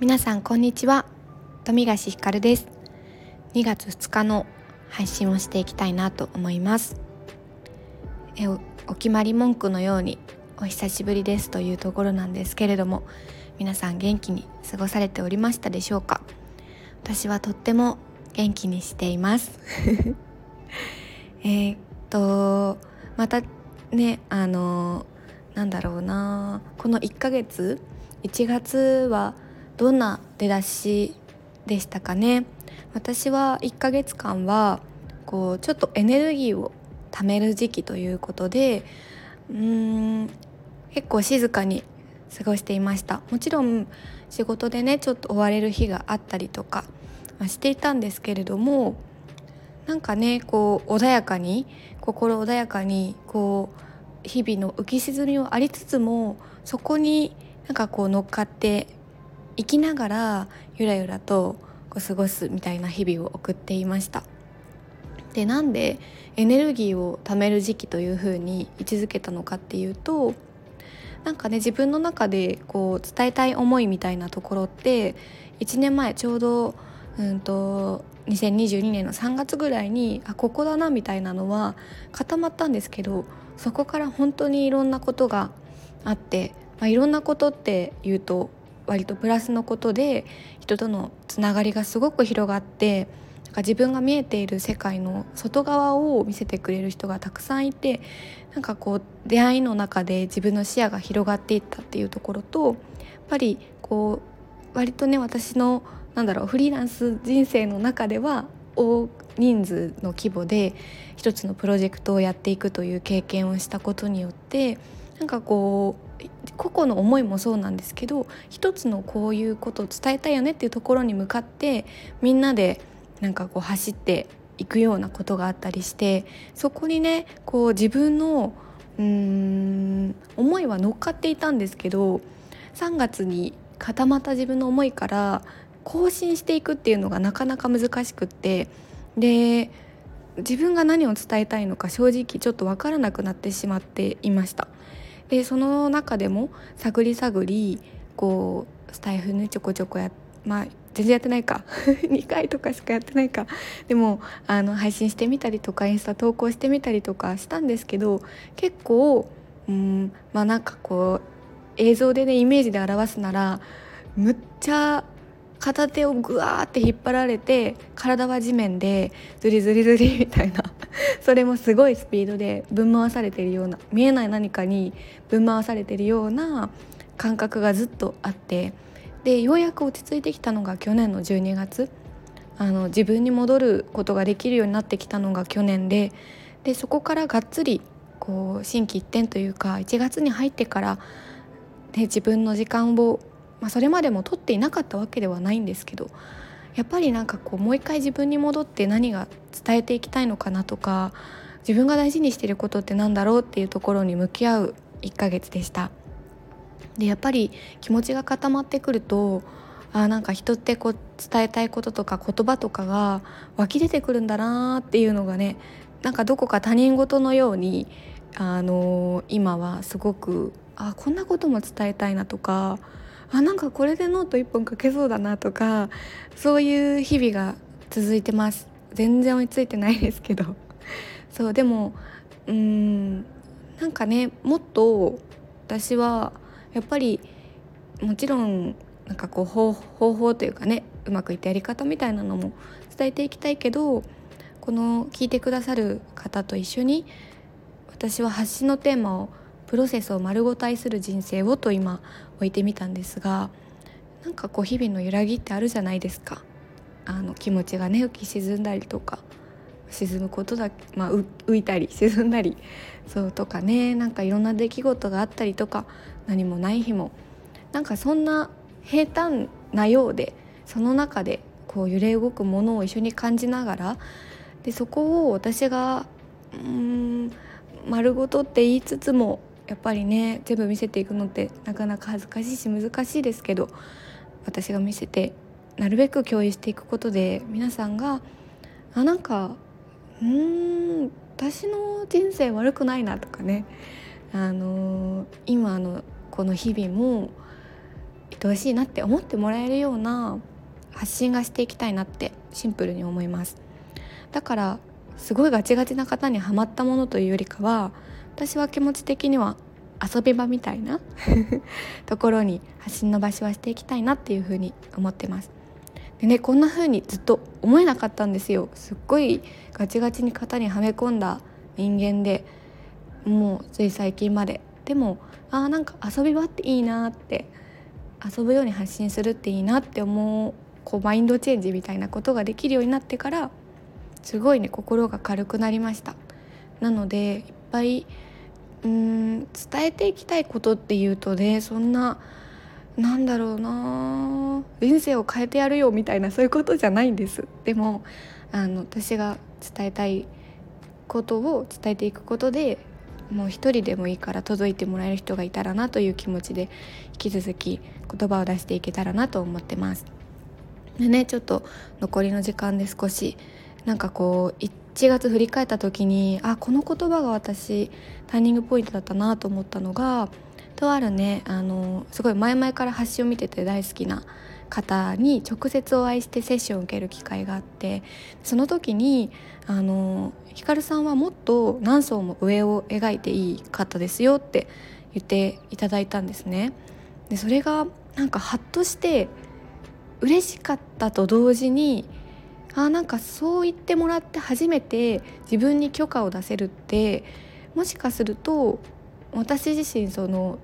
皆さんこんにちは。富樫ひかるです。2月2日の配信をしていきたいなと思います。えおお決まり文句のようにお久しぶりです。というところなんですけれども皆さん元気に過ごされておりましたでしょうか？私はとっても元気にしています。えっとまたねあのなんだろうなこの1ヶ月1月はどんな出だしでしたかね。私は1ヶ月間はこうちょっとエネルギーを貯める時期ということでうーん結構静かに過ごしていました。もちろん仕事でねちょっと追われる日があったりとか、していたんですけれどもなんかねこう穏やかに心穏やかにこう日々の浮き沈みはありつつもそこになんかこう乗っかって生きながらゆらゆらとこう過ごすみたいな日々を送っていました。でなんでエネルギーを貯める時期というふうに位置づけたのかっていうとなんかね自分の中でこう伝えたい思いみたいなところって1年前ちょうどうんと2022年の3月ぐらいにあここだなみたいなのは固まったんですけどそこから本当にいろんなことがあって、まあ、いろんなことっていうと割とプラスのことで人とのつながりがすごく広がってなんか自分が見えている世界の外側を見せてくれる人がたくさんいてなんかこう出会いの中で自分の視野が広がっていったっていうところとやっぱりこう割とね私のなんだろうフリーランス人生の中では大人数の規模で一つのプロジェクトをやっていくという経験をしたことによってなんかこう個々の思いもそうなんですけど一つのこういうことを伝えたいよねっていうところに向かってみんなでなんかこう走っていくようなことがあったりしてそこにねこう自分のうーん思いは乗っかっていたんですけど3月に固まった自分の思いから更新していくっていうのがなかなか難しくってで自分が何を伝えたいのか正直ちょっと分からなくなってしまっていました。でその中でも探り探りこうスタイフねちょこちょこやまあ全然やってないか。2回とかしかやってないか。でもあの配信してみたりとかインスタ投稿してみたりとかしたんですけど結構うんまあなんかこう映像でねイメージで表すならむっちゃ片手をぐわーって引っ張られて体は地面でズリズリズリみたいな それもすごいスピードでぶん回されてるような見えない何かにぶん回されてるような感覚がずっとあってでようやく落ち着いてきたのが去年の12月。あの自分に戻ることができるようになってきたのが去年ででそこからがっつりこう心機一転というか1月に入ってから、ね、自分の時間をまあ、それまでも取っていなかったわけではないんですけどやっぱりなんかこうもう一回自分に戻って何が伝えていきたいのかなとか自分が大事にしていることって何だろうっていうところに向き合う1ヶ月でした。でやっぱり気持ちが固まってくるとあなんか人ってこう伝えたいこととか言葉とかが湧き出てくるんだなっていうのがねなんかどこか他人事のようにあのー、今はすごくあこんなことも伝えたいなとかあなんかこれでノート1本書けそうだなとかそういう日々が続いてます。全然追いついてないですけど。そうでもうーんなんかねもっと私はやっぱりもちろんなんかこう方法というかねうまくいったやり方みたいなのも伝えていきたいけどこの聞いてくださる方と一緒に私は発信のテーマをプロセスを丸ごと愛する人生をと今置いてみたんですがなんかこう日々の揺らぎってあるじゃないですか。あの気持ちがね浮き沈んだりとか沈むことだまあ浮いたり沈んだりそうとかねなんかいろんな出来事があったりとか何もない日も。なんかそんな平坦なようでその中でこう揺れ動くものを一緒に感じながらでそこを私がうん丸ごとって言いつつもやっぱりね全部見せていくのってなかなか恥ずかしいし難しいですけど私が見せてなるべく共有していくことで皆さんがあなんかうーん私の人生悪くないなとかね。あのー、今のこの日々もてほしいなって思ってもらえるような発信がしていきたいなってシンプルに思います。だからすごいガチガチな方にはまったものというよりかは私は気持ち的には遊び場みたいな ところに発信の場所はしていきたいなっていうふうに思ってます。でねこんな風にずっと思えなかったんですよ。すっごいガチガチに型にはめ込んだ人間でもうつい最近まで。でもあーなんか遊び場っていいなって遊ぶように発信するっていいなって思うこうマインドチェンジみたいなことができるようになってからすごいね心が軽くなりました。なのでいっぱいうん伝えていきたいことっていうとねそんななんだろうな人生を変えてやるよみたいなそういうことじゃないんですでもあの私が伝えたいことを伝えていくことでもう一人でもいいから届いてもらえる人がいたらなという気持ちで引き続き言葉を出していけたらなと思ってます。でねちょっと残りの時間で少しなんかこう1月振り返った時にあこの言葉が私ターニングポイントだったなと思ったのがとあるねあのすごい前々から発信を見てて大好きな方に直接お会いしてセッションを受ける機会があってその時にあのひかるさんはもっと何層も上を描いていい方ですよって言っていただいたんですね。でそれがなんかハッとして嬉しかったと同時にあなんかそう言ってもらって初めて自分に許可を出せるってもしかすると私自身その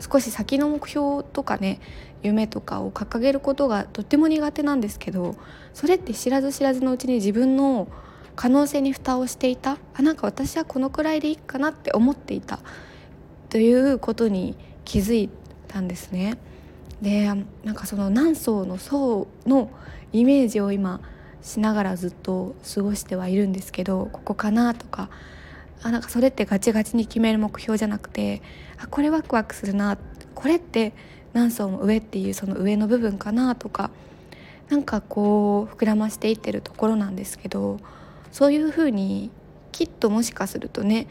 少し先の目標とかね夢とかを掲げることがとっても苦手なんですけどそれって知らず知らずのうちに自分の可能性に蓋をしていたあなんか私はこのくらいでいいかなって思っていたということに気づいたんですね。でなんかその何層の層のイメージを今しながらずっと過ごしてはいるんですけどここかなとかあなんかそれってガチガチに決める目標じゃなくてあこれワクワクするなこれって何層も上っていうその上の部分かなとかなんかこう膨らましていってるところなんですけどそういうふうにきっともしかするとね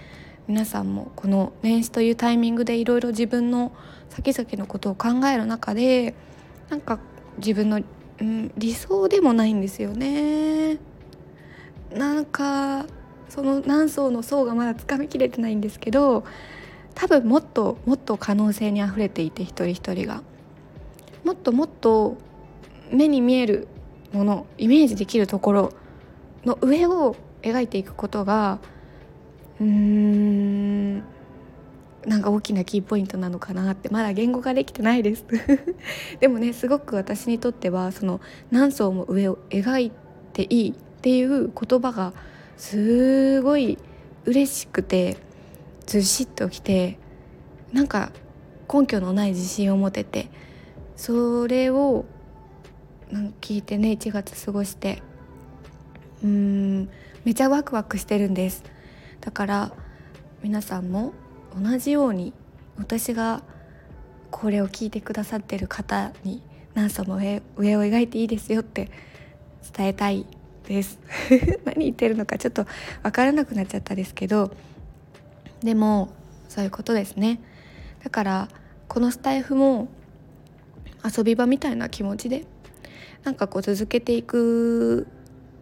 皆さんもこの年始というタイミングでいろいろ自分の先々のことを考える中でなんか自分の、うん、理想でもないんですよね。なんかその何層の層がまだつかみきれてないんですけど多分もっともっと可能性にあふれていて一人一人がもっともっと目に見えるものイメージできるところの上を描いていくことがうーんなんか大きなキーポイントなのかなってまだ言語化できてないです。でもねすごく私にとってはその何層も上を描いていいっていう言葉がすごい嬉しくてずしっときてなんか根拠のない自信を持ててそれを聞いてね1月過ごしてうーんめちゃワクワクしてるんです。だから皆さんも同じように私がこれを聞いてくださってる方に何層も上を描いていいですよって伝えたいです。何言ってるのかちょっと分からなくなっちゃったですけど。でもそういうことですね。だからこのスタイフも遊び場みたいな気持ちでなんかこう続けていく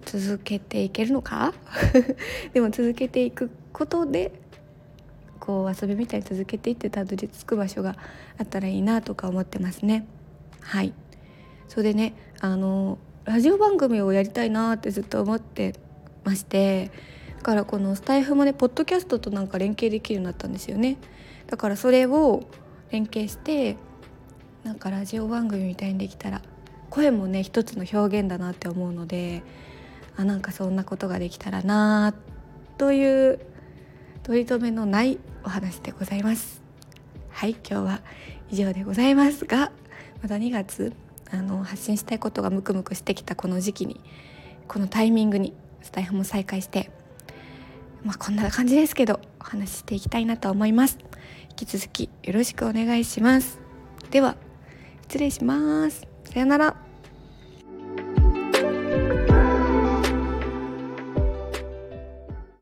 続けていけるのか？でも続けていくことでこう遊びみたいに続けていってたどり着く場所があったらいいなとか思ってますね。はい。それでねあのラジオ番組をやりたいなってずっと思ってましてだからこのスタイフもねポッドキャストとなんか連携できるようになったんですよね。だからそれを連携してなんかラジオ番組みたいにできたら声もね一つの表現だなって思うのであなんかそんなことができたらなという取り留めのないお話でございます。はい今日は以上でございますがまた2月あの発信したいことがムクムクしてきたこの時期にこのタイミングにスタイフも再開してまあこんな感じですけどお話ししていきたいなと思います。引き続きよろしくお願いします。では失礼します。さよなら。